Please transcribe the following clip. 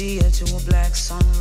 Don't ever into a black sunrise.